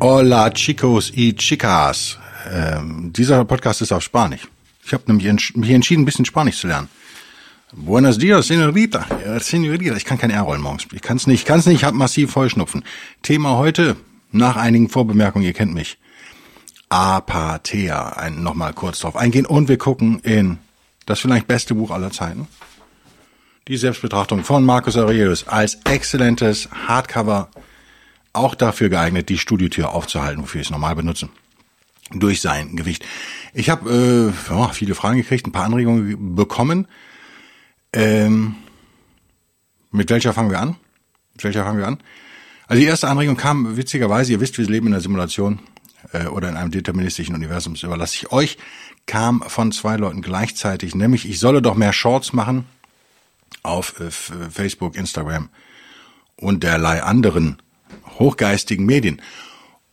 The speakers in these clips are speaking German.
Hola chicos y chicas. Ähm, dieser Podcast ist auf Spanisch. Ich habe nämlich entsch mich entschieden, ein bisschen Spanisch zu lernen. Buenos dias, señorita. Señorita. Ich kann kein R rollen morgens. Ich kann es nicht. Ich kann es nicht. Ich habe massiv Heuschnupfen. Thema heute, nach einigen Vorbemerkungen, ihr kennt mich. Apathea. Ein, Nochmal kurz drauf eingehen. Und wir gucken in das vielleicht beste Buch aller Zeiten. Die Selbstbetrachtung von Marcus Aurelius als exzellentes Hardcover auch dafür geeignet, die Studiotür aufzuhalten, wofür ich es normal benutze. Durch sein Gewicht. Ich habe äh, viele Fragen gekriegt, ein paar Anregungen bekommen. Ähm, mit welcher fangen wir an? Mit welcher fangen wir an? Also die erste Anregung kam witzigerweise, ihr wisst, wir leben in einer Simulation äh, oder in einem deterministischen Universum, das überlasse ich euch, kam von zwei Leuten gleichzeitig, nämlich ich solle doch mehr Shorts machen auf äh, Facebook, Instagram und derlei anderen hochgeistigen Medien.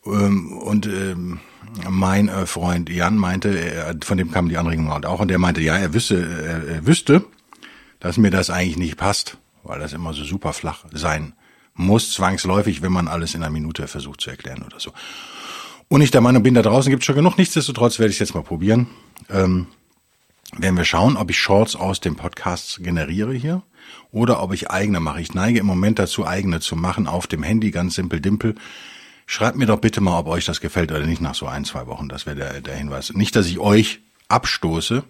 Ähm, und ähm, mein äh, Freund Jan meinte, von dem kam die Anregung auch, und der meinte, ja, er wüsste, er wüsste, dass mir das eigentlich nicht passt, weil das immer so super flach sein muss, zwangsläufig, wenn man alles in einer Minute versucht zu erklären oder so. Und ich der Meinung bin, da draußen gibt es schon genug. Nichtsdestotrotz werde ich es jetzt mal probieren. Ähm, werden wir schauen, ob ich Shorts aus dem Podcast generiere hier oder ob ich eigene mache. Ich neige im Moment dazu, eigene zu machen auf dem Handy, ganz simpel dimpel. Schreibt mir doch bitte mal, ob euch das gefällt oder nicht nach so ein, zwei Wochen. Das wäre der, der Hinweis. Nicht, dass ich euch abstoße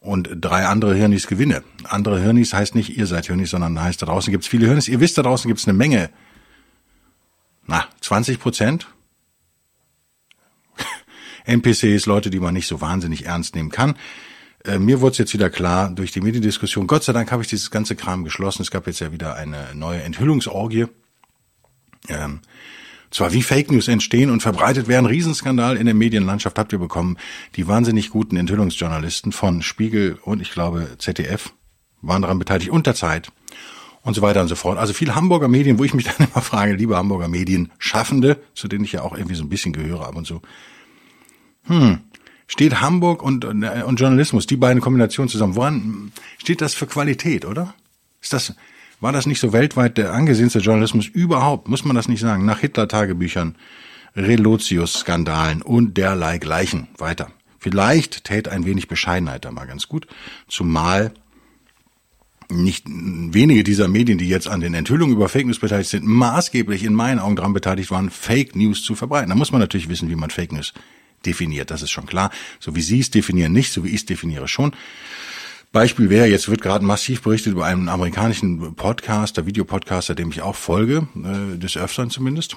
und drei andere Hirnis gewinne. Andere Hirnis heißt nicht, ihr seid Hirnis, sondern heißt, da draußen gibt es viele Hirnis. Ihr wisst, da draußen gibt es eine Menge. Na, 20 Prozent NPCs, Leute, die man nicht so wahnsinnig ernst nehmen kann. Äh, mir wurde es jetzt wieder klar durch die Mediendiskussion. Gott sei Dank habe ich dieses ganze Kram geschlossen. Es gab jetzt ja wieder eine neue Enthüllungsorgie. Ähm, zwar wie Fake News entstehen und verbreitet werden, Riesenskandal in der Medienlandschaft habt ihr bekommen. Die wahnsinnig guten Enthüllungsjournalisten von Spiegel und ich glaube ZDF waren daran beteiligt und der Zeit und so weiter und so fort. Also viele Hamburger Medien, wo ich mich dann immer frage, liebe Hamburger Medien Schaffende, zu denen ich ja auch irgendwie so ein bisschen gehöre ab und zu, hm, steht Hamburg und, äh, und Journalismus, die beiden Kombinationen zusammen. Woran steht das für Qualität, oder? Ist das, war das nicht so weltweit der angesehenste Journalismus überhaupt? Muss man das nicht sagen? Nach Hitler-Tagebüchern, Relotius-Skandalen und derlei Gleichen. Weiter. Vielleicht täte ein wenig Bescheidenheit da mal ganz gut. Zumal nicht wenige dieser Medien, die jetzt an den Enthüllungen über Fake News beteiligt sind, maßgeblich in meinen Augen daran beteiligt waren, Fake News zu verbreiten. Da muss man natürlich wissen, wie man Fake News definiert. Das ist schon klar. So wie Sie es definieren, nicht, so wie ich es definiere schon. Beispiel wäre, jetzt wird gerade massiv berichtet über einen amerikanischen Podcaster, Videopodcaster, dem ich auch folge, äh, des Öfteren zumindest.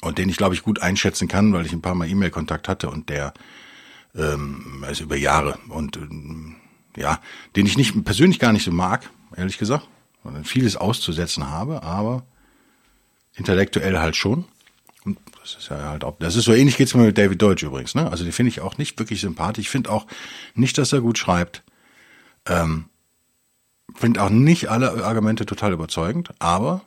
Und den ich, glaube ich, gut einschätzen kann, weil ich ein paar Mal E-Mail-Kontakt hatte und der ähm, also über Jahre und ähm, ja, den ich nicht persönlich gar nicht so mag, ehrlich gesagt, weil vieles auszusetzen habe, aber intellektuell halt schon. Und das ist ja halt auch, das ist so ähnlich geht's mir mit David Deutsch übrigens, ne? Also den finde ich auch nicht wirklich sympathisch. Ich finde auch nicht, dass er gut schreibt. Ähm, finde auch nicht alle Argumente total überzeugend, aber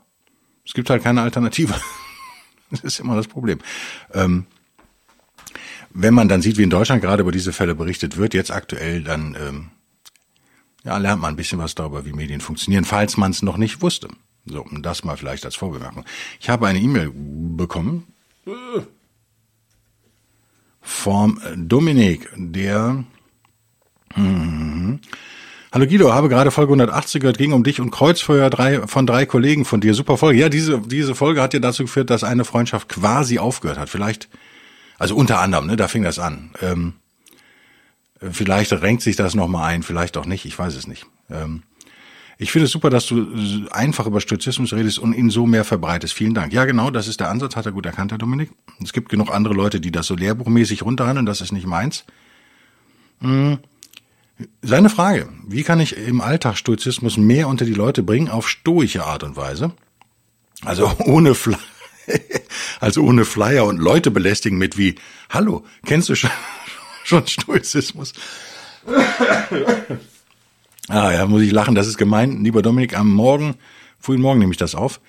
es gibt halt keine Alternative. das ist immer das Problem. Ähm, wenn man dann sieht, wie in Deutschland gerade über diese Fälle berichtet wird, jetzt aktuell, dann ähm, ja, lernt man ein bisschen was darüber, wie Medien funktionieren, falls man es noch nicht wusste. So, und das mal vielleicht als Vorbemerkung. Ich habe eine E-Mail bekommen vom Dominik, der hm, Hallo Guido, habe gerade Folge 180 gehört, ging um dich und Kreuzfeuer drei, von drei Kollegen von dir. Super Folge. Ja, diese, diese Folge hat ja dazu geführt, dass eine Freundschaft quasi aufgehört hat. Vielleicht, also unter anderem, ne, da fing das an. Ähm, vielleicht renkt sich das nochmal ein, vielleicht auch nicht, ich weiß es nicht. Ähm, ich finde es super, dass du einfach über Stoizismus redest und ihn so mehr verbreitest. Vielen Dank. Ja, genau, das ist der Ansatz, hat er gut erkannt, Herr Dominik. Es gibt genug andere Leute, die das so lehrbuchmäßig runterhandeln, das ist nicht meins. Hm. Seine Frage, wie kann ich im Alltag Stoizismus mehr unter die Leute bringen, auf stoische Art und Weise? Also ohne Flyer, also ohne Flyer und Leute belästigen mit wie, hallo, kennst du schon, schon Stoizismus? Ah ja, muss ich lachen, das ist gemein. Lieber Dominik, am Morgen, frühen Morgen nehme ich das auf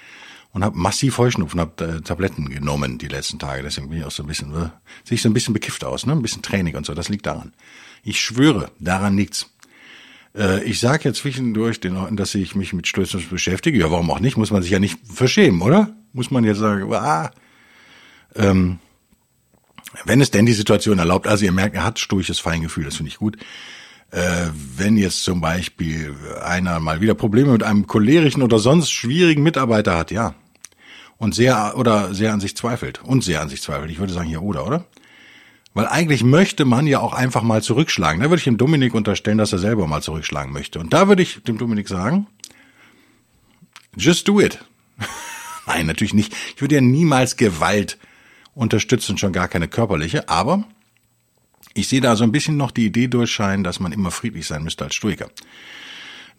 und habe massiv Heuschnupfen, habe äh, Tabletten genommen die letzten Tage. Deswegen bin ich auch so ein bisschen, äh, sehe ich so ein bisschen bekifft aus, ne? ein bisschen Training und so. Das liegt daran. Ich schwöre, daran liegt's. Äh, ich sage ja zwischendurch den Leuten, dass ich mich mit Stoizismus beschäftige. Ja, warum auch nicht? Muss man sich ja nicht verschämen, oder? Muss man jetzt sagen, ah, ähm, wenn es denn die Situation erlaubt, also ihr merkt, er hat stoisches Feingefühl, das finde ich gut. Äh, wenn jetzt zum Beispiel einer mal wieder Probleme mit einem cholerischen oder sonst schwierigen Mitarbeiter hat, ja, und sehr oder sehr an sich zweifelt und sehr an sich zweifelt, ich würde sagen hier oder, oder? Weil eigentlich möchte man ja auch einfach mal zurückschlagen. Da würde ich dem Dominik unterstellen, dass er selber mal zurückschlagen möchte. Und da würde ich dem Dominik sagen, just do it. Nein, natürlich nicht. Ich würde ja niemals Gewalt unterstützen, schon gar keine körperliche, aber ich sehe da so ein bisschen noch die Idee durchscheinen, dass man immer friedlich sein müsste als Stoiker.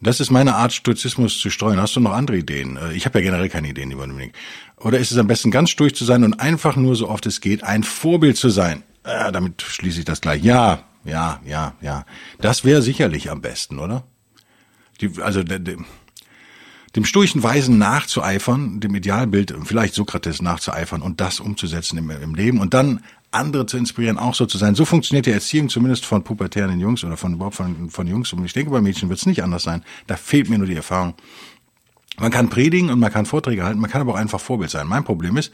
Das ist meine Art, Stoizismus zu streuen. Hast du noch andere Ideen? Äh, ich habe ja generell keine Ideen, lieber Dominik. Oder ist es am besten, ganz stoisch zu sein und einfach nur, so oft es geht, ein Vorbild zu sein? Äh, damit schließe ich das gleich. Ja, ja, ja, ja. Das wäre sicherlich am besten, oder? Die, also de, de, dem stoischen Weisen nachzueifern, dem Idealbild, vielleicht Sokrates nachzueifern und das umzusetzen im, im Leben und dann andere zu inspirieren, auch so zu sein. So funktioniert die Erziehung zumindest von pubertären Jungs oder von überhaupt von, von Jungs. Und ich denke, bei Mädchen wird es nicht anders sein. Da fehlt mir nur die Erfahrung. Man kann predigen und man kann Vorträge halten, man kann aber auch einfach Vorbild sein. Mein Problem ist,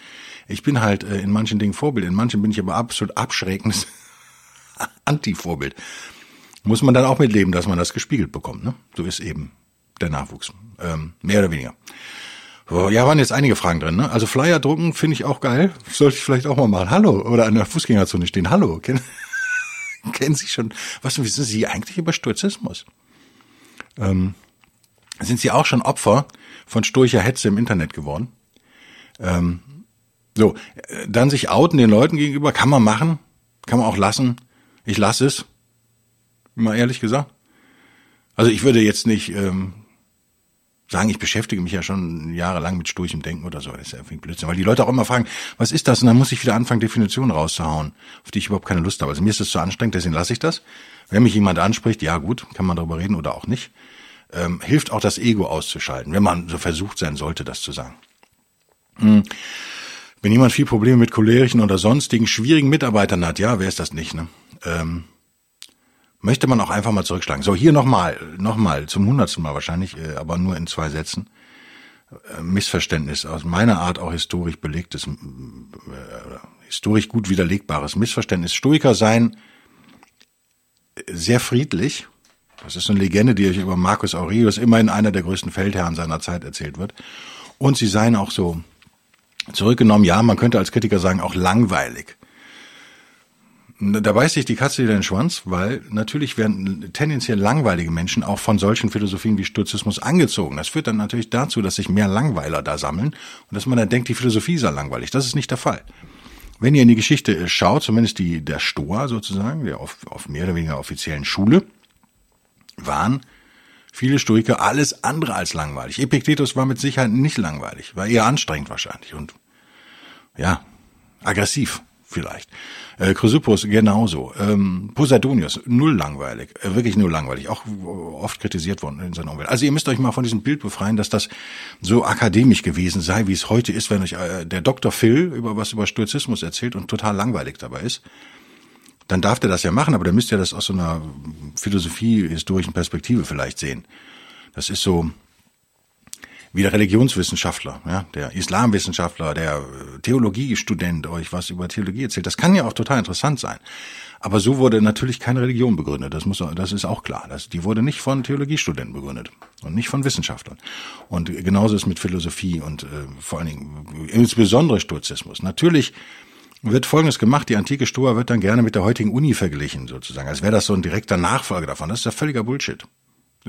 ich bin halt äh, in manchen Dingen Vorbild, in manchen bin ich aber absolut abschreckendes Anti-Vorbild. Muss man dann auch mitleben, dass man das gespiegelt bekommt. Ne? So ist eben der Nachwuchs. Ähm, mehr oder weniger. Ja, waren jetzt einige Fragen drin. Ne? Also Flyer drucken finde ich auch geil. Sollte ich vielleicht auch mal machen. Hallo. Oder an der Fußgängerzone stehen. Hallo. Kennen, kennen Sie schon, was wissen Sie eigentlich über Stoizismus? Ähm, sind Sie auch schon Opfer von stoischer Hetze im Internet geworden? Ähm, so, dann sich outen den Leuten gegenüber, kann man machen, kann man auch lassen. Ich lasse es, mal ehrlich gesagt. Also ich würde jetzt nicht ähm, sagen, ich beschäftige mich ja schon jahrelang mit stoischem Denken oder so. Das ist ja irgendwie Blödsinn. Weil die Leute auch immer fragen, was ist das? Und dann muss ich wieder anfangen, Definitionen rauszuhauen, auf die ich überhaupt keine Lust habe. Also mir ist das zu anstrengend, deswegen lasse ich das. Wenn mich jemand anspricht, ja gut, kann man darüber reden oder auch nicht. Ähm, hilft auch das Ego auszuschalten, wenn man so versucht sein sollte, das zu sagen. Hm. Wenn jemand viel Probleme mit cholerischen oder sonstigen schwierigen Mitarbeitern hat, ja, wer ist das nicht, ne? Ähm, möchte man auch einfach mal zurückschlagen. So, hier nochmal, nochmal, zum hundertsten Mal wahrscheinlich, äh, aber nur in zwei Sätzen. Äh, Missverständnis, aus meiner Art auch historisch belegtes, äh, historisch gut widerlegbares Missverständnis. Stoiker sein sehr friedlich. Das ist eine Legende, die euch über Marcus Aurelius, immerhin einer der größten Feldherren seiner Zeit erzählt wird. Und sie seien auch so zurückgenommen, ja, man könnte als Kritiker sagen, auch langweilig. Da beißt sich die Katze wieder den Schwanz, weil natürlich werden tendenziell langweilige Menschen auch von solchen Philosophien wie Sturzismus angezogen. Das führt dann natürlich dazu, dass sich mehr Langweiler da sammeln und dass man dann denkt, die Philosophie sei langweilig. Das ist nicht der Fall. Wenn ihr in die Geschichte schaut, zumindest die der Stoa sozusagen, der auf, auf mehr oder weniger offiziellen Schule, waren viele Stoiker alles andere als langweilig. Epiktetus war mit Sicherheit nicht langweilig, war eher anstrengend wahrscheinlich und ja, aggressiv vielleicht. Äh, Chrysippus genauso. Ähm, Poseidonius, null langweilig, äh, wirklich null langweilig, auch oft kritisiert worden in seiner Umwelt. Also ihr müsst euch mal von diesem Bild befreien, dass das so akademisch gewesen sei, wie es heute ist, wenn euch äh, der Dr. Phil über was über Stoizismus erzählt und total langweilig dabei ist. Dann darf der das ja machen, aber dann müsst ihr das aus so einer philosophie-historischen Perspektive vielleicht sehen. Das ist so, wie der Religionswissenschaftler, ja, der Islamwissenschaftler, der äh, Theologiestudent euch was über Theologie erzählt. Das kann ja auch total interessant sein. Aber so wurde natürlich keine Religion begründet. Das muss, das ist auch klar. Das, die wurde nicht von Theologiestudenten begründet und nicht von Wissenschaftlern. Und genauso ist mit Philosophie und äh, vor allen Dingen insbesondere Stoizismus. Natürlich wird Folgendes gemacht, die antike Stoa wird dann gerne mit der heutigen Uni verglichen, sozusagen, als wäre das so ein direkter Nachfolger davon. Das ist ja völliger Bullshit.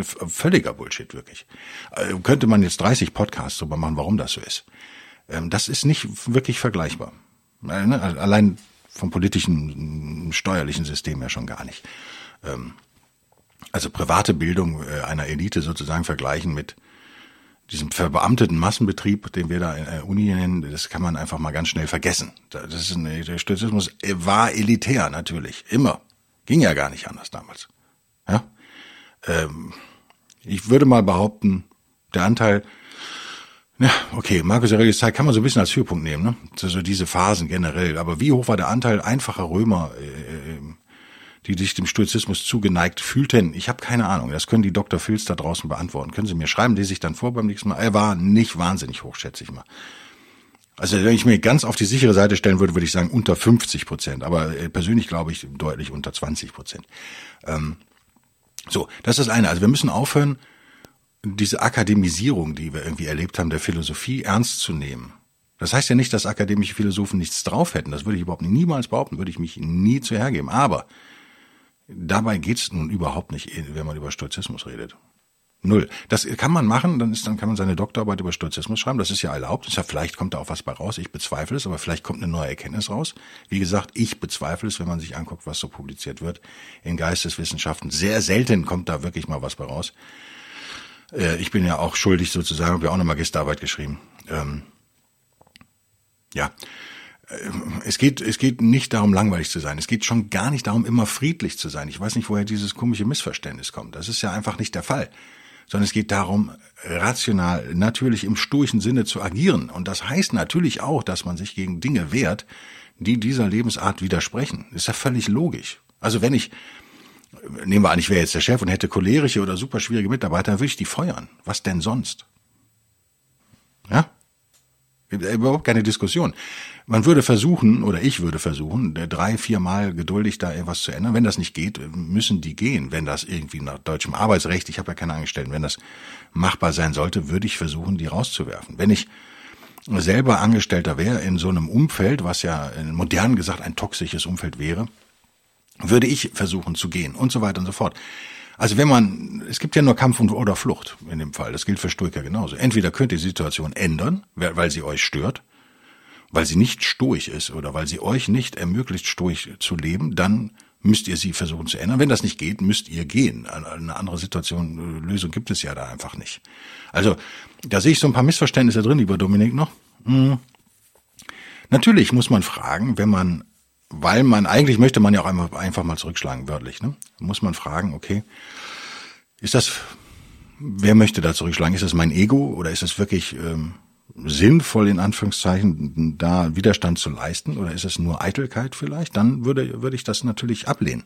Völliger Bullshit, wirklich. Äh, könnte man jetzt 30 Podcasts darüber machen, warum das so ist. Ähm, das ist nicht wirklich vergleichbar. Äh, ne, allein vom politischen, steuerlichen System ja schon gar nicht. Ähm, also private Bildung äh, einer Elite sozusagen vergleichen mit diesem verbeamteten Massenbetrieb, den wir da in der Uni nennen, das kann man einfach mal ganz schnell vergessen. Das ist ein, der Stoizismus war elitär natürlich, immer. Ging ja gar nicht anders damals. Ja? Ähm, ich würde mal behaupten, der Anteil, ja, okay, Markus Aurelius Zeit kann man so ein bisschen als Höhepunkt nehmen, ne? So diese Phasen generell. Aber wie hoch war der Anteil einfacher Römer, äh, die sich dem Stoizismus zugeneigt fühlten? Ich habe keine Ahnung. Das können die Dr. Phils da draußen beantworten. Können Sie mir schreiben, lese ich dann vor beim nächsten Mal. Er war nicht wahnsinnig hoch, schätze ich mal. Also wenn ich mir ganz auf die sichere Seite stellen würde, würde ich sagen unter 50 Prozent. Aber äh, persönlich glaube ich deutlich unter 20 Prozent. Ähm, so, das ist eine. Also wir müssen aufhören, diese Akademisierung, die wir irgendwie erlebt haben, der Philosophie ernst zu nehmen. Das heißt ja nicht, dass akademische Philosophen nichts drauf hätten. Das würde ich überhaupt niemals behaupten, würde ich mich nie zu hergeben. Aber dabei geht's nun überhaupt nicht, wenn man über Stoizismus redet. Null. Das kann man machen, dann ist, dann kann man seine Doktorarbeit über Stoizismus schreiben. Das ist ja erlaubt. Ist ja, vielleicht kommt da auch was bei raus. Ich bezweifle es, aber vielleicht kommt eine neue Erkenntnis raus. Wie gesagt, ich bezweifle es, wenn man sich anguckt, was so publiziert wird in Geisteswissenschaften. Sehr selten kommt da wirklich mal was bei raus. Äh, ich bin ja auch schuldig sozusagen, habe ja auch eine Magisterarbeit geschrieben. Ähm, ja, äh, es geht, es geht nicht darum, langweilig zu sein. Es geht schon gar nicht darum, immer friedlich zu sein. Ich weiß nicht, woher dieses komische Missverständnis kommt. Das ist ja einfach nicht der Fall. Sondern es geht darum, rational, natürlich im stoischen Sinne zu agieren. Und das heißt natürlich auch, dass man sich gegen Dinge wehrt, die dieser Lebensart widersprechen. ist ja völlig logisch. Also wenn ich, nehmen wir an, ich wäre jetzt der Chef und hätte cholerische oder super schwierige Mitarbeiter, dann würde ich die feuern. Was denn sonst? Ja? Überhaupt keine Diskussion. Man würde versuchen, oder ich würde versuchen, drei, viermal geduldig da etwas zu ändern. Wenn das nicht geht, müssen die gehen. Wenn das irgendwie nach deutschem Arbeitsrecht, ich habe ja keine Angestellten, wenn das machbar sein sollte, würde ich versuchen, die rauszuwerfen. Wenn ich selber Angestellter wäre in so einem Umfeld, was ja modern gesagt ein toxisches Umfeld wäre, würde ich versuchen zu gehen und so weiter und so fort. Also wenn man, es gibt ja nur Kampf oder Flucht in dem Fall. Das gilt für Stoiker genauso. Entweder könnt ihr die Situation ändern, weil sie euch stört, weil sie nicht stoisch ist oder weil sie euch nicht ermöglicht, stoisch zu leben, dann müsst ihr sie versuchen zu ändern. Wenn das nicht geht, müsst ihr gehen. Eine andere Situation, äh, Lösung gibt es ja da einfach nicht. Also, da sehe ich so ein paar Missverständnisse drin, lieber Dominik, noch. Hm. Natürlich muss man fragen, wenn man weil man eigentlich möchte man ja auch einfach, einfach mal zurückschlagen, wörtlich. Ne? Muss man fragen, okay, ist das, wer möchte da zurückschlagen? Ist das mein Ego oder ist es wirklich ähm, sinnvoll, in Anführungszeichen, da Widerstand zu leisten? Oder ist es nur Eitelkeit vielleicht? Dann würde, würde ich das natürlich ablehnen.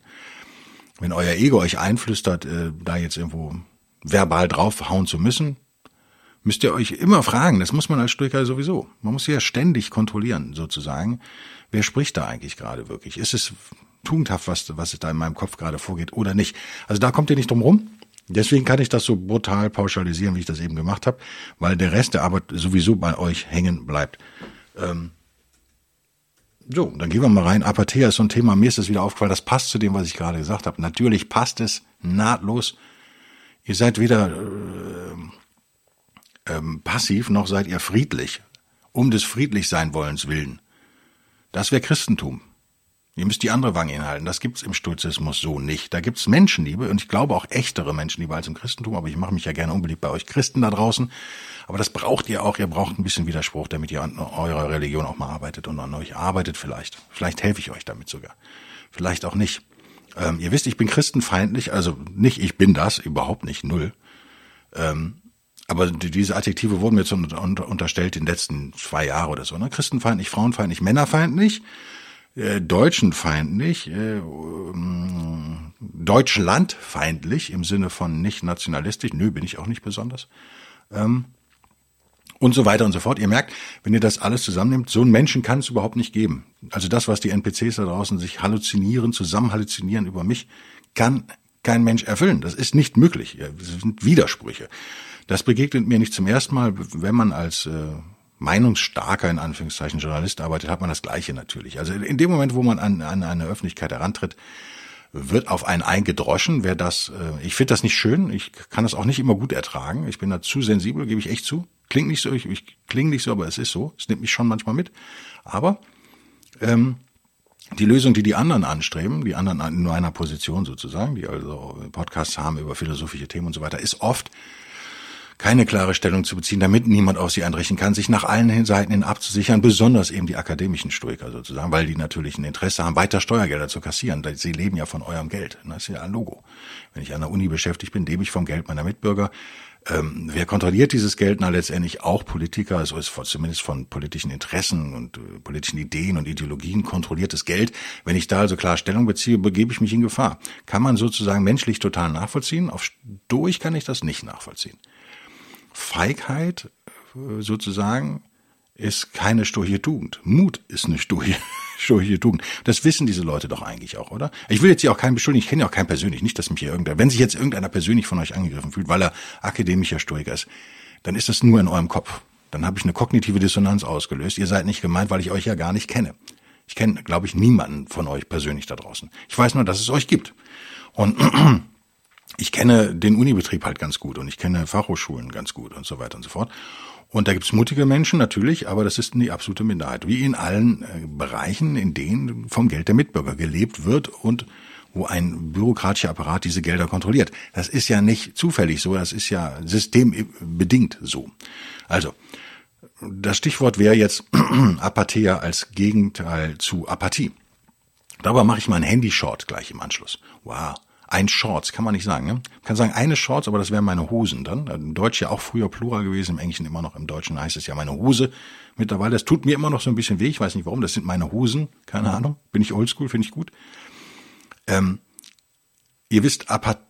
Wenn euer Ego euch einflüstert, äh, da jetzt irgendwo verbal draufhauen zu müssen, müsst ihr euch immer fragen, das muss man als Stoiker sowieso. Man muss ja ständig kontrollieren, sozusagen. Wer spricht da eigentlich gerade wirklich? Ist es tugendhaft, was, was da in meinem Kopf gerade vorgeht oder nicht? Also da kommt ihr nicht drum rum. Deswegen kann ich das so brutal pauschalisieren, wie ich das eben gemacht habe, weil der Rest der Arbeit sowieso bei euch hängen bleibt. Ähm so, dann gehen wir mal rein. Apathia ist so ein Thema. Mir ist das wieder aufgefallen. Das passt zu dem, was ich gerade gesagt habe. Natürlich passt es nahtlos. Ihr seid weder äh, ähm, passiv, noch seid ihr friedlich, um des friedlich sein wollens willen. Das wäre Christentum. Ihr müsst die andere Wange hinhalten. Das gibt's im Stoizismus so nicht. Da gibt's Menschenliebe und ich glaube auch echtere Menschenliebe als im Christentum, aber ich mache mich ja gerne unbeliebt bei euch Christen da draußen. Aber das braucht ihr auch. Ihr braucht ein bisschen Widerspruch, damit ihr an eurer Religion auch mal arbeitet und an euch arbeitet vielleicht. Vielleicht helfe ich euch damit sogar. Vielleicht auch nicht. Ähm, ihr wisst, ich bin christenfeindlich, also nicht ich bin das, überhaupt nicht, null. Ähm, aber diese Adjektive wurden mir jetzt unterstellt in den letzten zwei Jahren oder so. Ne? Christenfeindlich, frauenfeindlich, männerfeindlich, äh, deutschenfeindlich, äh, ähm, deutschlandfeindlich im Sinne von nicht nationalistisch. Nö, bin ich auch nicht besonders. Ähm, und so weiter und so fort. Ihr merkt, wenn ihr das alles zusammennimmt, so einen Menschen kann es überhaupt nicht geben. Also das, was die NPCs da draußen sich halluzinieren, zusammen halluzinieren über mich, kann kein Mensch erfüllen. Das ist nicht möglich. Das sind Widersprüche. Das begegnet mir nicht zum ersten Mal, wenn man als äh, meinungsstarker in Anführungszeichen Journalist arbeitet, hat man das Gleiche natürlich. Also in dem Moment, wo man an, an eine Öffentlichkeit herantritt, wird auf einen eingedroschen. Wer das, äh, ich finde das nicht schön. Ich kann das auch nicht immer gut ertragen. Ich bin da zu sensibel, gebe ich echt zu. Klingt nicht so, ich, ich klinge nicht so, aber es ist so. Es nimmt mich schon manchmal mit. Aber ähm, die Lösung, die die anderen anstreben, die anderen in nur einer Position sozusagen, die also Podcasts haben über philosophische Themen und so weiter, ist oft keine klare Stellung zu beziehen, damit niemand auf sie einrichten kann, sich nach allen Seiten hin abzusichern, besonders eben die akademischen Stoiker sozusagen, weil die natürlich ein Interesse haben, weiter Steuergelder zu kassieren. Sie leben ja von eurem Geld. Das ist ja ein Logo. Wenn ich an der Uni beschäftigt bin, lebe ich vom Geld meiner Mitbürger. Ähm, wer kontrolliert dieses Geld? Na, letztendlich auch Politiker, also ist zumindest von politischen Interessen und äh, politischen Ideen und Ideologien kontrolliertes Geld. Wenn ich da also klar Stellung beziehe, begebe ich mich in Gefahr. Kann man sozusagen menschlich total nachvollziehen? Auf durch kann ich das nicht nachvollziehen. Feigheit äh, sozusagen ist keine sturche Tugend. Mut ist eine sturche, sturche Tugend. Das wissen diese Leute doch eigentlich auch, oder? Ich will jetzt hier auch keinen beschuldigen, ich kenne ja auch keinen persönlich, nicht, dass mich hier irgendwer, wenn sich jetzt irgendeiner persönlich von euch angegriffen fühlt, weil er akademischer Stoiker ist, dann ist das nur in eurem Kopf. Dann habe ich eine kognitive Dissonanz ausgelöst. Ihr seid nicht gemeint, weil ich euch ja gar nicht kenne. Ich kenne, glaube ich, niemanden von euch persönlich da draußen. Ich weiß nur, dass es euch gibt. Und ich kenne den Unibetrieb halt ganz gut und ich kenne Fachhochschulen ganz gut und so weiter und so fort. Und da gibt's mutige Menschen natürlich, aber das ist die absolute Minderheit. Wie in allen äh, Bereichen, in denen vom Geld der Mitbürger gelebt wird und wo ein bürokratischer Apparat diese Gelder kontrolliert. Das ist ja nicht zufällig so, das ist ja systembedingt so. Also, das Stichwort wäre jetzt Apathia als Gegenteil zu Apathie. Dabei mache ich mal ein Handy-Short gleich im Anschluss. Wow ein Shorts, kann man nicht sagen. Ne? Man kann sagen eine Shorts, aber das wären meine Hosen dann. Im Deutsch ja auch früher Plural gewesen, im Englischen immer noch, im Deutschen heißt es ja meine Hose. Mittlerweile, das tut mir immer noch so ein bisschen weh, ich weiß nicht warum, das sind meine Hosen, keine mhm. Ahnung. Bin ich oldschool, finde ich gut. Ähm, ihr wisst, apath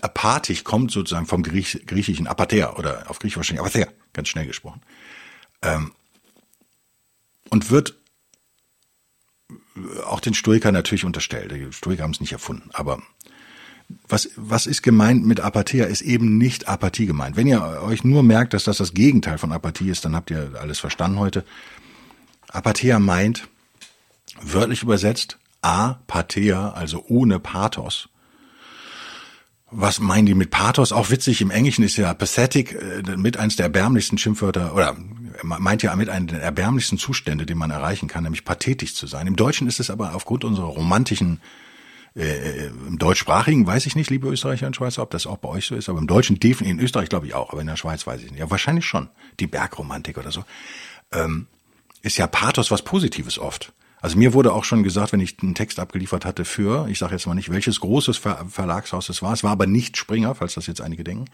apathisch kommt sozusagen vom Griech griechischen Apathea oder auf Griechisch wahrscheinlich Apathea, ganz schnell gesprochen. Ähm, und wird auch den Stoiker natürlich unterstellt. Die Stoiker haben es nicht erfunden, aber was, was ist gemeint mit Apathia, ist eben nicht Apathie gemeint. Wenn ihr euch nur merkt, dass das das Gegenteil von Apathie ist, dann habt ihr alles verstanden heute. Apathia meint, wörtlich übersetzt, Apathia, also ohne Pathos. Was meinen die mit Pathos? Auch witzig, im Englischen ist ja pathetic äh, mit eins der erbärmlichsten Schimpfwörter, oder meint ja mit einem der erbärmlichsten Zustände, den man erreichen kann, nämlich pathetisch zu sein. Im Deutschen ist es aber aufgrund unserer romantischen äh, Im deutschsprachigen weiß ich nicht, liebe Österreicher und Schweizer, ob das auch bei euch so ist, aber im Deutschen definitiv, in Österreich glaube ich auch, aber in der Schweiz weiß ich nicht. Ja, wahrscheinlich schon. Die Bergromantik oder so. Ähm, ist ja Pathos was Positives oft. Also mir wurde auch schon gesagt, wenn ich einen Text abgeliefert hatte für, ich sage jetzt mal nicht, welches großes Ver Verlagshaus es war, es war aber nicht Springer, falls das jetzt einige denken,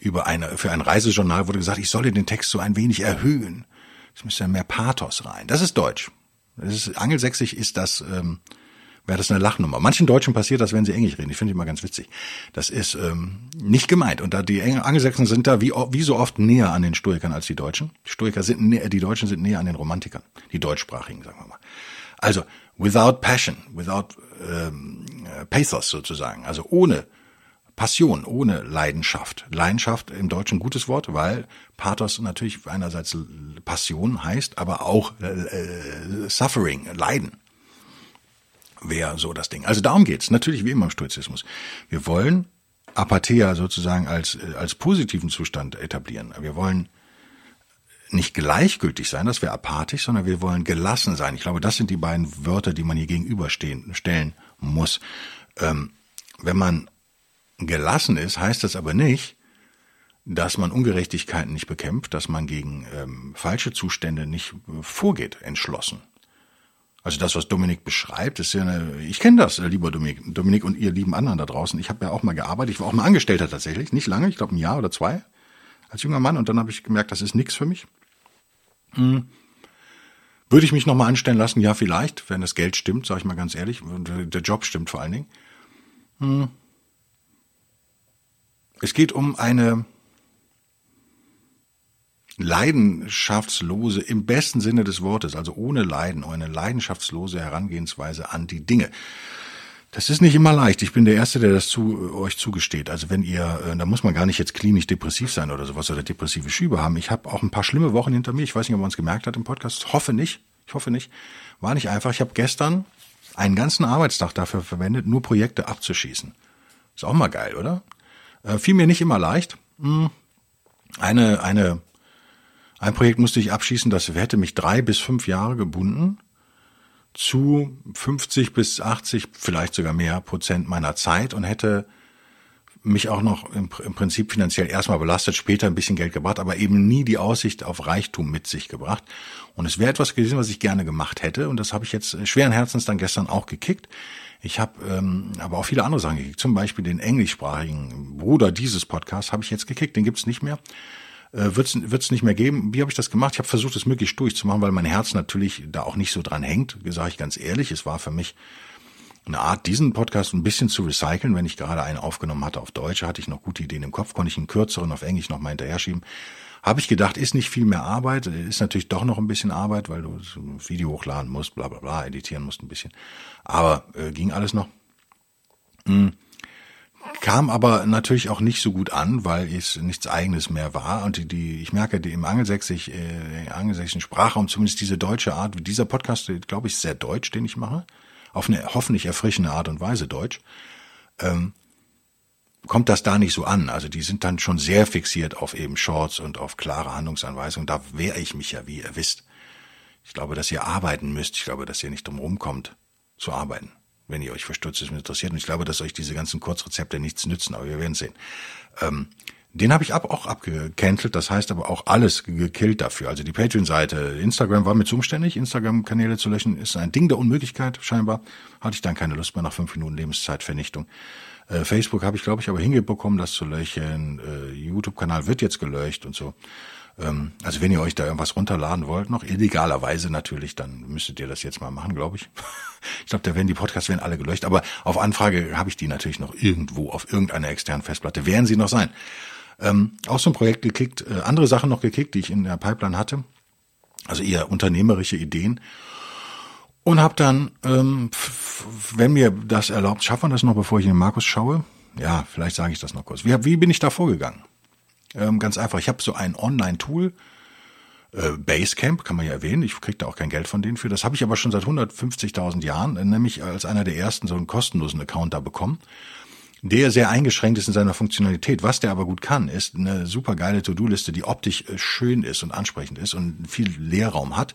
über eine, für ein Reisejournal wurde gesagt, ich solle den Text so ein wenig erhöhen. Es müsste ja mehr Pathos rein. Das ist Deutsch. Das ist, Angelsächsisch ist das ähm, wäre das eine Lachnummer. Manchen Deutschen passiert das, wenn sie Englisch reden. Ich finde ich immer ganz witzig. Das ist ähm, nicht gemeint. Und da die Angelsächsen sind da wie, wie so oft näher an den Stoikern als die Deutschen. Die Stoiker sind näher, die Deutschen sind näher an den Romantikern, die deutschsprachigen, sagen wir mal. Also without passion, without ähm, pathos sozusagen, also ohne Passion, ohne Leidenschaft. Leidenschaft im Deutschen gutes Wort, weil Pathos natürlich einerseits Passion heißt, aber auch äh, äh, Suffering, Leiden wäre so das Ding. Also darum geht's. Natürlich wie immer im Stoizismus. Wir wollen Apathia sozusagen als, äh, als positiven Zustand etablieren. Wir wollen nicht gleichgültig sein, das wäre apathisch, sondern wir wollen gelassen sein. Ich glaube, das sind die beiden Wörter, die man hier gegenüberstehen stellen muss. Ähm, wenn man gelassen ist, heißt das aber nicht, dass man Ungerechtigkeiten nicht bekämpft, dass man gegen ähm, falsche Zustände nicht äh, vorgeht, entschlossen. Also das, was Dominik beschreibt, ist ja eine, ich kenne das, äh, lieber Dominik, Dominik und ihr lieben anderen da draußen. Ich habe ja auch mal gearbeitet, ich war auch mal Angestellter tatsächlich, nicht lange, ich glaube ein Jahr oder zwei als junger Mann und dann habe ich gemerkt, das ist nichts für mich. Hm. Würde ich mich nochmal anstellen lassen? Ja, vielleicht, wenn das Geld stimmt, sage ich mal ganz ehrlich, und der Job stimmt vor allen Dingen. Hm. Es geht um eine leidenschaftslose, im besten Sinne des Wortes, also ohne Leiden, eine leidenschaftslose Herangehensweise an die Dinge. Das ist nicht immer leicht. Ich bin der Erste, der das zu äh, euch zugesteht. Also wenn ihr, äh, da muss man gar nicht jetzt klinisch depressiv sein oder sowas oder depressive Schübe haben. Ich habe auch ein paar schlimme Wochen hinter mir. Ich weiß nicht, ob man es gemerkt hat im Podcast. Hoffe nicht. Ich hoffe nicht. War nicht einfach. Ich habe gestern einen ganzen Arbeitstag dafür verwendet, nur Projekte abzuschießen. Ist auch mal geil, oder? Äh, fiel mir nicht immer leicht. Hm. Eine, eine ein Projekt musste ich abschließen, das hätte mich drei bis fünf Jahre gebunden zu 50 bis 80, vielleicht sogar mehr Prozent meiner Zeit und hätte mich auch noch im, im Prinzip finanziell erstmal belastet, später ein bisschen Geld gebracht, aber eben nie die Aussicht auf Reichtum mit sich gebracht. Und es wäre etwas gewesen, was ich gerne gemacht hätte. Und das habe ich jetzt schweren Herzens dann gestern auch gekickt. Ich habe ähm, aber auch viele andere Sachen gekickt. Zum Beispiel den englischsprachigen Bruder dieses Podcasts habe ich jetzt gekickt. Den gibt's nicht mehr. Äh, Wird es nicht mehr geben. Wie habe ich das gemacht? Ich habe versucht, es möglichst durchzumachen, weil mein Herz natürlich da auch nicht so dran hängt, sage ich ganz ehrlich. Es war für mich eine Art, diesen Podcast ein bisschen zu recyceln. Wenn ich gerade einen aufgenommen hatte auf Deutsch, hatte ich noch gute Ideen im Kopf, konnte ich einen kürzeren auf Englisch noch mal hinterher schieben. Habe ich gedacht, ist nicht viel mehr Arbeit, ist natürlich doch noch ein bisschen Arbeit, weil du ein Video hochladen musst, bla bla bla, editieren musst ein bisschen. Aber äh, ging alles noch. Hm. Kam aber natürlich auch nicht so gut an, weil es nichts eigenes mehr war. Und die, die ich merke, die im angelsächsisch, äh, angelsächsischen Sprachraum, zumindest diese deutsche Art, dieser Podcast, glaube ich, sehr deutsch, den ich mache, auf eine hoffentlich erfrischende Art und Weise deutsch. Ähm, kommt das da nicht so an. Also die sind dann schon sehr fixiert auf eben Shorts und auf klare Handlungsanweisungen. Da wehre ich mich ja, wie ihr wisst. Ich glaube, dass ihr arbeiten müsst. Ich glaube, dass ihr nicht drum rumkommt zu arbeiten, wenn ihr euch für Sturzismus interessiert. Und ich glaube, dass euch diese ganzen Kurzrezepte nichts nützen, aber wir werden sehen. Ähm, den habe ich ab, auch abgecancelt, das heißt aber auch alles gekillt dafür. Also die Patreon-Seite, Instagram war mir zuständig, Instagram-Kanäle zu löschen, ist ein Ding der Unmöglichkeit scheinbar. Hatte ich dann keine Lust mehr nach fünf Minuten Lebenszeitvernichtung. Äh, Facebook habe ich, glaube ich, aber hingebekommen, das zu löschen. Äh, YouTube-Kanal wird jetzt gelöscht und so. Ähm, also wenn ihr euch da irgendwas runterladen wollt, noch illegalerweise natürlich, dann müsstet ihr das jetzt mal machen, glaube ich. ich glaube, da werden die Podcasts werden alle gelöscht, aber auf Anfrage habe ich die natürlich noch irgendwo auf irgendeiner externen Festplatte. Werden sie noch sein. Ähm, auch so ein Projekt gekickt, äh, andere Sachen noch gekickt, die ich in der Pipeline hatte. Also eher unternehmerische Ideen. Und habe dann, ähm, wenn mir das erlaubt, schaffen wir das noch, bevor ich in den Markus schaue? Ja, vielleicht sage ich das noch kurz. Wie, wie bin ich da vorgegangen? Ähm, ganz einfach, ich habe so ein Online-Tool, äh, Basecamp, kann man ja erwähnen, ich kriege da auch kein Geld von denen für. Das habe ich aber schon seit 150.000 Jahren, äh, nämlich als einer der ersten so einen kostenlosen Account da bekommen, der sehr eingeschränkt ist in seiner Funktionalität. Was der aber gut kann, ist eine super geile To-Do-Liste, die optisch äh, schön ist und ansprechend ist und viel Leerraum hat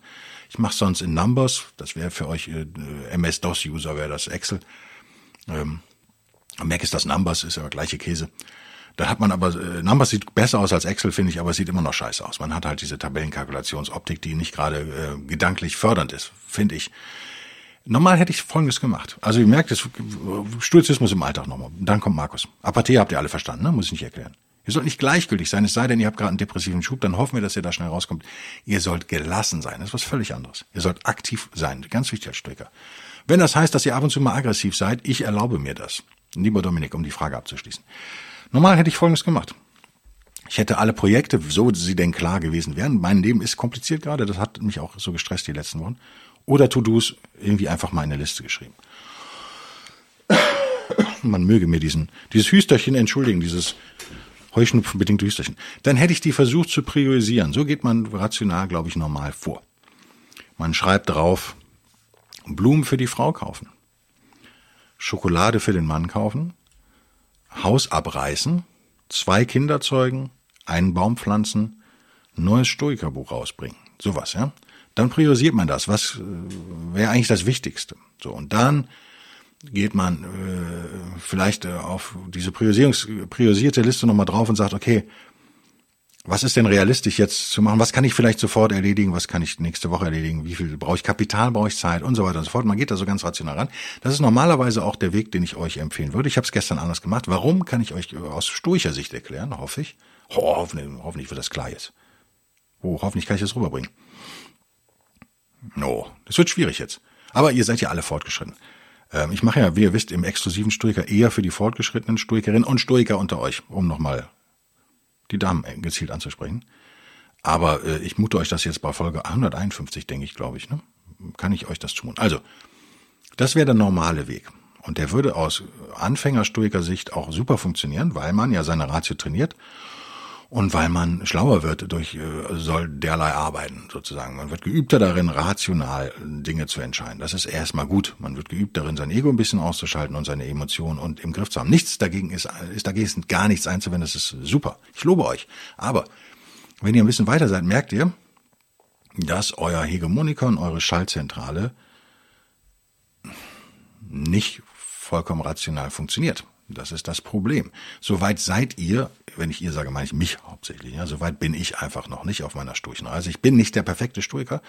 ich mache sonst in Numbers, das wäre für euch äh, MS-DOS-User, wäre das Excel. Ähm, Mac ist das Numbers, ist aber gleiche Käse. Da hat man aber, äh, Numbers sieht besser aus als Excel, finde ich, aber es sieht immer noch scheiße aus. Man hat halt diese Tabellenkalkulationsoptik, die nicht gerade äh, gedanklich fördernd ist, finde ich. Normal hätte ich Folgendes gemacht. Also ihr merkt, das Stoizismus im Alltag nochmal. Dann kommt Markus. Apathie habt ihr alle verstanden, ne? muss ich nicht erklären. Ihr sollt nicht gleichgültig sein, es sei denn, ihr habt gerade einen depressiven Schub, dann hoffen wir, dass ihr da schnell rauskommt. Ihr sollt gelassen sein, das ist was völlig anderes. Ihr sollt aktiv sein, ganz wichtig als Stoiker. Wenn das heißt, dass ihr ab und zu mal aggressiv seid, ich erlaube mir das. Lieber Dominik, um die Frage abzuschließen. Normal hätte ich Folgendes gemacht. Ich hätte alle Projekte, so sie denn klar gewesen wären. Mein Leben ist kompliziert gerade, das hat mich auch so gestresst die letzten Wochen. Oder To-Dos irgendwie einfach mal in eine Liste geschrieben. Man möge mir diesen, dieses Hüsterchen entschuldigen, dieses heuschnupfenbedingt Hüsterchen. Dann hätte ich die versucht zu priorisieren. So geht man rational, glaube ich, normal vor. Man schreibt drauf, Blumen für die Frau kaufen, Schokolade für den Mann kaufen, Haus abreißen, zwei Kinder zeugen, einen Baum pflanzen, neues Stoikerbuch rausbringen. Sowas, ja. Dann priorisiert man das. Was äh, wäre eigentlich das Wichtigste? So, und dann geht man äh, vielleicht äh, auf diese Priorisierungs priorisierte Liste nochmal drauf und sagt, okay, was ist denn realistisch jetzt zu machen? Was kann ich vielleicht sofort erledigen? Was kann ich nächste Woche erledigen? Wie viel brauche ich Kapital? Brauche ich Zeit? Und so weiter und so fort. Man geht da so ganz rational ran. Das ist normalerweise auch der Weg, den ich euch empfehlen würde. Ich habe es gestern anders gemacht. Warum, kann ich euch aus stoischer Sicht erklären, hoffe ich. Oh, hoffentlich, hoffentlich wird das klar jetzt. Oh, hoffentlich kann ich das rüberbringen. No, das wird schwierig jetzt. Aber ihr seid ja alle fortgeschritten. Ähm, ich mache ja, wie ihr wisst, im exklusiven Stoiker eher für die fortgeschrittenen Stoikerinnen und Stoiker unter euch, um nochmal die Damen gezielt anzusprechen. Aber äh, ich mute euch das jetzt bei Folge 151, denke ich, glaube ich. Ne? Kann ich euch das zumuten? Also, das wäre der normale Weg. Und der würde aus Anfängerstoiker-Sicht auch super funktionieren, weil man ja seine Ratio trainiert und weil man schlauer wird durch äh, soll derlei arbeiten sozusagen. Man wird geübter darin, rational Dinge zu entscheiden. Das ist erstmal gut. Man wird geübt darin, sein Ego ein bisschen auszuschalten und seine Emotionen und im Griff zu haben. Nichts dagegen ist, ist dagegen gar nichts einzuwenden. Das ist super. Ich lobe euch. Aber wenn ihr ein bisschen weiter seid, merkt ihr, dass euer Hegemonikon, eure Schaltzentrale nicht vollkommen rational funktioniert. Das ist das Problem. Soweit seid ihr, wenn ich ihr sage, meine ich mich hauptsächlich. Ja, soweit bin ich einfach noch nicht auf meiner Stoichenreise. Ich bin nicht der perfekte Stoiker.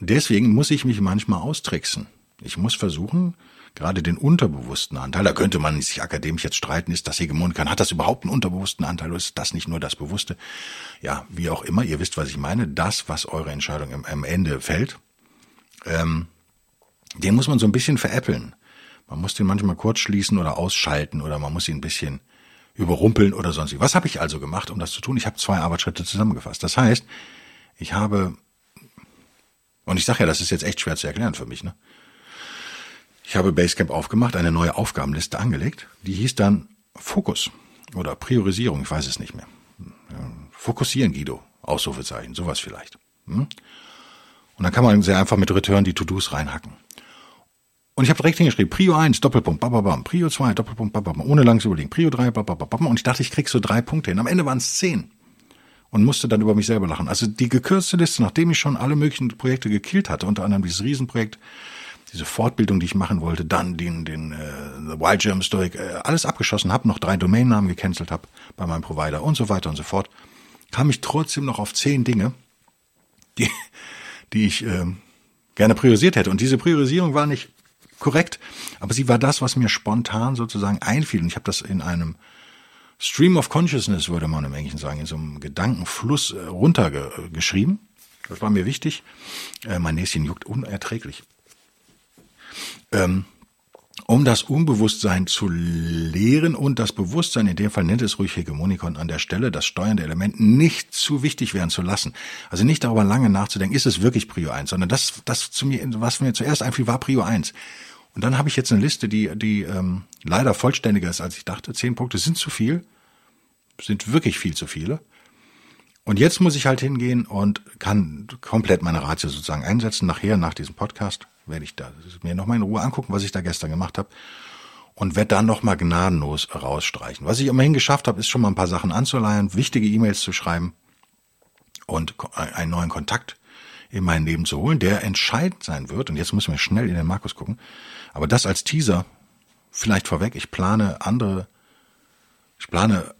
Deswegen muss ich mich manchmal austricksen. Ich muss versuchen, gerade den unterbewussten Anteil, da könnte man sich akademisch jetzt streiten, ist das Hegemoniker, hat das überhaupt einen unterbewussten Anteil oder ist das nicht nur das Bewusste? Ja, wie auch immer, ihr wisst, was ich meine, das, was eure Entscheidung am Ende fällt, ähm, den muss man so ein bisschen veräppeln. Man muss den manchmal kurz schließen oder ausschalten oder man muss ihn ein bisschen überrumpeln oder sonst. Was habe ich also gemacht, um das zu tun? Ich habe zwei Arbeitsschritte zusammengefasst. Das heißt, ich habe, und ich sage ja, das ist jetzt echt schwer zu erklären für mich, ne? Ich habe Basecamp aufgemacht, eine neue Aufgabenliste angelegt, die hieß dann Fokus oder Priorisierung, ich weiß es nicht mehr. Fokussieren, Guido, Ausrufezeichen, sowas vielleicht. Hm? Und dann kann man sehr einfach mit Return die To-Dos reinhacken. Und ich habe direkt hingeschrieben, Prio 1, Doppelpunkt, bababam, Prio 2, Doppelpunkt, bababam, ohne langes Überlegen, Prio 3, bababam. Und ich dachte, ich krieg so drei Punkte hin. Am Ende waren es zehn. Und musste dann über mich selber lachen. Also die gekürzte Liste, nachdem ich schon alle möglichen Projekte gekillt hatte, unter anderem dieses Riesenprojekt, diese Fortbildung, die ich machen wollte, dann den, den äh, The Wild German Stoic, äh, alles abgeschossen habe, noch drei Domainnamen gecancelt habe bei meinem Provider und so weiter und so fort, kam ich trotzdem noch auf zehn Dinge, die, die ich äh, gerne priorisiert hätte. Und diese Priorisierung war nicht korrekt, aber sie war das, was mir spontan sozusagen einfiel. Und ich habe das in einem Stream of Consciousness, würde man im Englischen sagen, in so einem Gedankenfluss äh, runtergeschrieben. Das war mir wichtig. Äh, mein Näschen juckt unerträglich. Ähm, um das Unbewusstsein zu lehren und das Bewusstsein, in dem Fall nennt es ruhig Hegemonikon an der Stelle, das steuernde Element nicht zu wichtig werden zu lassen. Also nicht darüber lange nachzudenken, ist es wirklich Prio 1, sondern das, das zu mir, was mir zuerst einfiel, war Prio 1. Und dann habe ich jetzt eine Liste, die, die ähm, leider vollständiger ist, als ich dachte. Zehn Punkte sind zu viel, sind wirklich viel zu viele. Und jetzt muss ich halt hingehen und kann komplett meine Ratio sozusagen einsetzen. Nachher, nach diesem Podcast, werde ich da mir nochmal in Ruhe angucken, was ich da gestern gemacht habe. Und werde dann nochmal gnadenlos rausstreichen. Was ich immerhin geschafft habe, ist schon mal ein paar Sachen anzuleihen, wichtige E-Mails zu schreiben und einen neuen Kontakt in mein Leben zu holen, der entscheidend sein wird. Und jetzt müssen wir schnell in den Markus gucken. Aber das als Teaser, vielleicht vorweg, ich plane andere, ich plane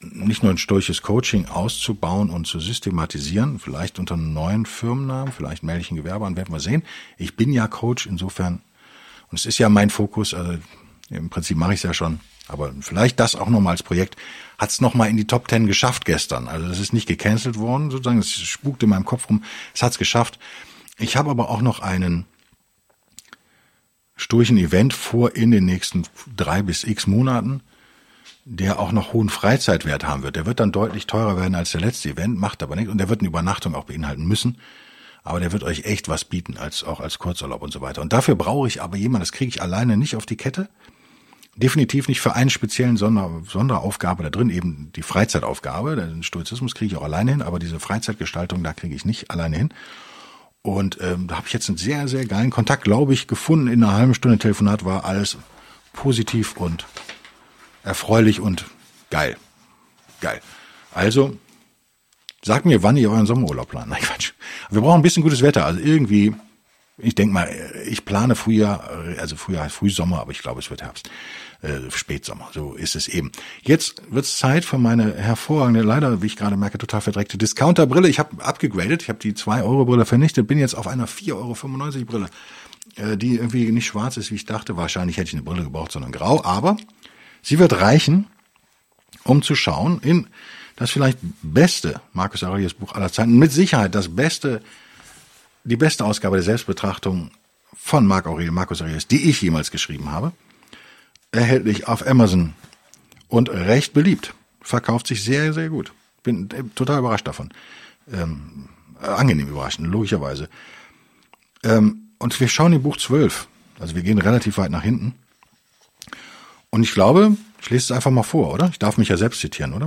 nicht nur ein stoisches Coaching auszubauen und zu systematisieren, vielleicht unter einem neuen Firmennamen, vielleicht melde ich ein Gewerbe an, werden wir sehen. Ich bin ja Coach, insofern, und es ist ja mein Fokus, also im Prinzip mache ich es ja schon, aber vielleicht das auch nochmal als Projekt, hat es nochmal in die Top Ten geschafft gestern. Also das ist nicht gecancelt worden, sozusagen, es spukt in meinem Kopf rum, es hat es geschafft. Ich habe aber auch noch einen sturchen Event vor in den nächsten drei bis x Monaten, der auch noch hohen Freizeitwert haben wird. Der wird dann deutlich teurer werden als der letzte Event, macht aber nichts. Und der wird eine Übernachtung auch beinhalten müssen. Aber der wird euch echt was bieten, als auch als Kurzurlaub und so weiter. Und dafür brauche ich aber jemanden, das kriege ich alleine nicht auf die Kette. Definitiv nicht für einen speziellen Sonder, Sonderaufgabe da drin, eben die Freizeitaufgabe. Den Stoizismus kriege ich auch alleine hin, aber diese Freizeitgestaltung, da kriege ich nicht alleine hin. Und ähm, da habe ich jetzt einen sehr, sehr geilen Kontakt, glaube ich, gefunden. In einer halben Stunde Telefonat war alles positiv und erfreulich und geil. Geil. Also, sagt mir, wann ihr euren Sommerurlaub plant. Nein, Quatsch. Wir brauchen ein bisschen gutes Wetter. Also irgendwie, ich denke mal, ich plane Frühjahr, also Frühjahr, Frühsommer, aber ich glaube, es wird Herbst. Äh, Spätsommer, so ist es eben. Jetzt wird es Zeit für meine hervorragende, leider, wie ich gerade merke, total verdreckte Discounter-Brille. Ich habe abgegradet, ich habe die 2-Euro-Brille vernichtet, bin jetzt auf einer 4,95 Euro Brille, äh, die irgendwie nicht schwarz ist, wie ich dachte. Wahrscheinlich hätte ich eine Brille gebraucht, sondern grau. Aber Sie wird reichen, um zu schauen in das vielleicht beste Markus Aurelius Buch aller Zeiten, mit Sicherheit das beste, die beste Ausgabe der Selbstbetrachtung von Marc Aurelius, Markus Aurelius, die ich jemals geschrieben habe, erhältlich auf Amazon und recht beliebt. Verkauft sich sehr, sehr gut. Bin total überrascht davon. Ähm, angenehm überrascht, logischerweise. Ähm, und wir schauen in Buch 12. Also wir gehen relativ weit nach hinten. Und ich glaube, ich lese es einfach mal vor, oder? Ich darf mich ja selbst zitieren, oder?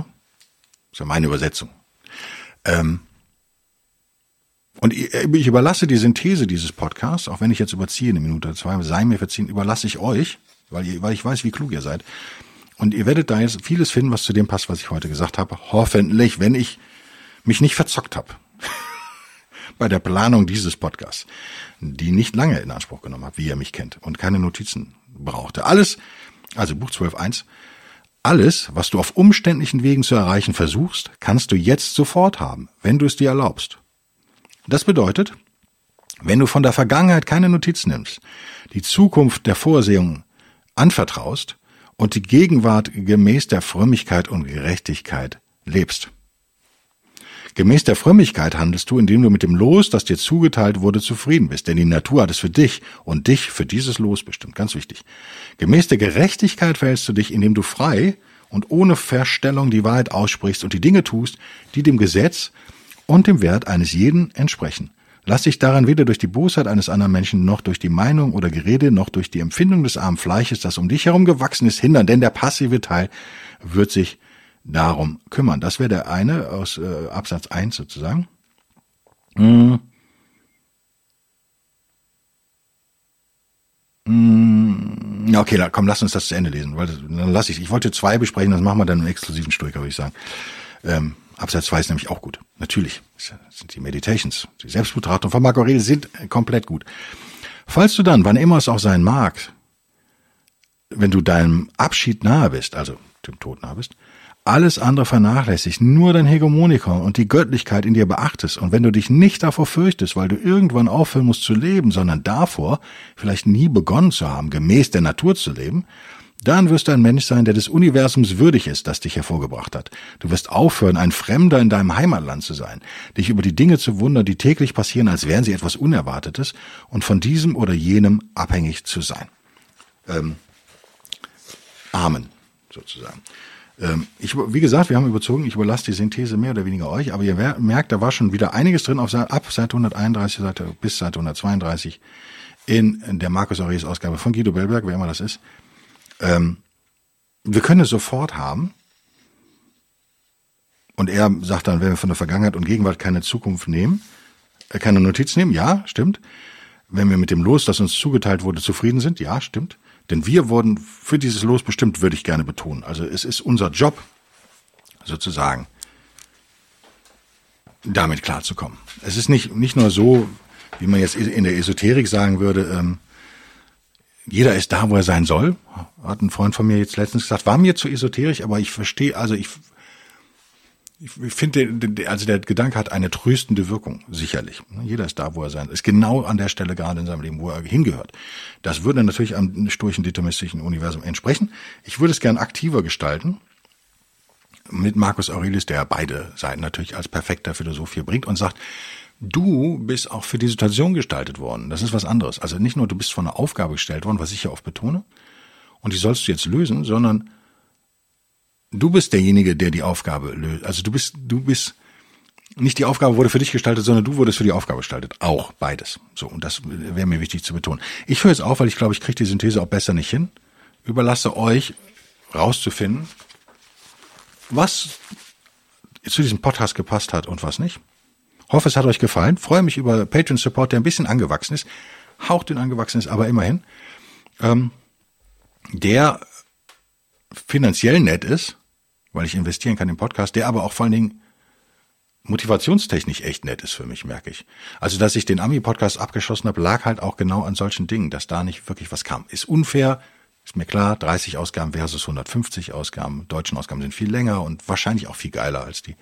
Das ist ja meine Übersetzung. Ähm, und ich, ich überlasse die Synthese dieses Podcasts, auch wenn ich jetzt überziehe eine Minute oder zwei, sei mir verziehen, überlasse ich euch, weil, ihr, weil ich weiß, wie klug ihr seid. Und ihr werdet da jetzt vieles finden, was zu dem passt, was ich heute gesagt habe. Hoffentlich, wenn ich mich nicht verzockt habe bei der Planung dieses Podcasts, die nicht lange in Anspruch genommen habe, wie ihr mich kennt, und keine Notizen brauchte. Alles Also Buch 12.1. Alles, was du auf umständlichen Wegen zu erreichen versuchst, kannst du jetzt sofort haben, wenn du es dir erlaubst. Das bedeutet, wenn du von der Vergangenheit keine Notiz nimmst, die Zukunft der Vorsehung anvertraust und die Gegenwart gemäß der Frömmigkeit und Gerechtigkeit lebst. Gemäß der Frömmigkeit handelst du, indem du mit dem Los, das dir zugeteilt wurde, zufrieden bist. Denn die Natur hat es für dich und dich für dieses Los bestimmt. Ganz wichtig. Gemäß der Gerechtigkeit verhältst du dich, indem du frei und ohne Verstellung die Wahrheit aussprichst und die Dinge tust, die dem Gesetz und dem Wert eines jeden entsprechen. Lass dich daran weder durch die Bosheit eines anderen Menschen, noch durch die Meinung oder Gerede, noch durch die Empfindung des armen Fleisches, das um dich herum gewachsen ist, hindern, denn der passive Teil wird sich darum kümmern. Das wäre der eine aus äh, Absatz 1 sozusagen. Hm. Hm. Ja, okay, komm, lass uns das zu Ende lesen, weil dann lass ich. Ich wollte zwei besprechen, das machen wir dann im exklusiven Stoiker, würde ich sagen. Ähm, Absatz 2 ist nämlich auch gut. Natürlich sind die Meditations, die Selbstbetrachtung von Marco Aurelius sind komplett gut. Falls du dann, wann immer es auch sein mag, wenn du deinem Abschied nahe bist, also dem Tod nahe bist, alles andere vernachlässigst, nur dein Hegemoniker und die Göttlichkeit in dir beachtest und wenn du dich nicht davor fürchtest, weil du irgendwann aufhören musst zu leben, sondern davor, vielleicht nie begonnen zu haben, gemäß der Natur zu leben, dann wirst du ein Mensch sein, der des Universums würdig ist, das dich hervorgebracht hat. Du wirst aufhören, ein Fremder in deinem Heimatland zu sein, dich über die Dinge zu wundern, die täglich passieren, als wären sie etwas Unerwartetes und von diesem oder jenem abhängig zu sein. Ähm, Amen, sozusagen. Ähm, ich, wie gesagt, wir haben überzogen, ich überlasse die Synthese mehr oder weniger euch, aber ihr merkt, da war schon wieder einiges drin auf, ab Seite 131 Seite, bis Seite 132 in der Markus Aurelius Ausgabe von Guido Bellberg, wer immer das ist. Ähm, wir können es sofort haben. Und er sagt dann, wenn wir von der Vergangenheit und Gegenwart keine Zukunft nehmen, äh, keine Notiz nehmen, ja, stimmt. Wenn wir mit dem Los, das uns zugeteilt wurde, zufrieden sind, ja, stimmt. Denn wir wurden für dieses Los bestimmt, würde ich gerne betonen. Also es ist unser Job, sozusagen, damit klarzukommen. Es ist nicht, nicht nur so, wie man jetzt in der Esoterik sagen würde, ähm, jeder ist da, wo er sein soll. Hat ein Freund von mir jetzt letztens gesagt, war mir zu esoterisch, aber ich verstehe, also ich, ich finde, also der Gedanke hat eine tröstende Wirkung, sicherlich. Jeder ist da, wo er sein soll. Ist genau an der Stelle gerade in seinem Leben, wo er hingehört. Das würde natürlich am sturchen deterministischen Universum entsprechen. Ich würde es gern aktiver gestalten. Mit Marcus Aurelius, der beide Seiten natürlich als perfekter Philosoph hier bringt und sagt, du bist auch für die Situation gestaltet worden. Das ist was anderes. Also nicht nur du bist von einer Aufgabe gestellt worden, was ich ja oft betone, und die sollst du jetzt lösen, sondern du bist derjenige, der die Aufgabe löst. Also du bist, du bist, nicht die Aufgabe wurde für dich gestaltet, sondern du wurdest für die Aufgabe gestaltet. Auch beides. So, und das wäre mir wichtig zu betonen. Ich höre jetzt auf, weil ich glaube, ich kriege die Synthese auch besser nicht hin. Überlasse euch rauszufinden, was zu diesem Podcast gepasst hat und was nicht. Hoffe, es hat euch gefallen. Freue mich über Patreon Support, der ein bisschen angewachsen ist. Hauchdünn angewachsen ist, aber immerhin. Ähm, der finanziell nett ist, weil ich investieren kann im Podcast, der aber auch vor allen Dingen motivationstechnisch echt nett ist für mich, merke ich. Also, dass ich den Ami-Podcast abgeschlossen habe, lag halt auch genau an solchen Dingen, dass da nicht wirklich was kam. Ist unfair, ist mir klar, 30 Ausgaben versus 150 Ausgaben. Deutschen Ausgaben sind viel länger und wahrscheinlich auch viel geiler als die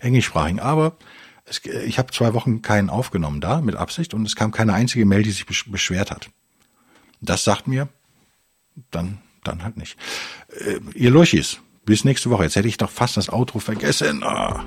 englischsprachigen. Aber es, ich habe zwei Wochen keinen aufgenommen da mit Absicht und es kam keine einzige Mail, die sich beschwert hat. Das sagt mir, dann, dann halt nicht. Äh, ihr Lochis, bis nächste Woche. Jetzt hätte ich doch fast das Outro vergessen. Ah.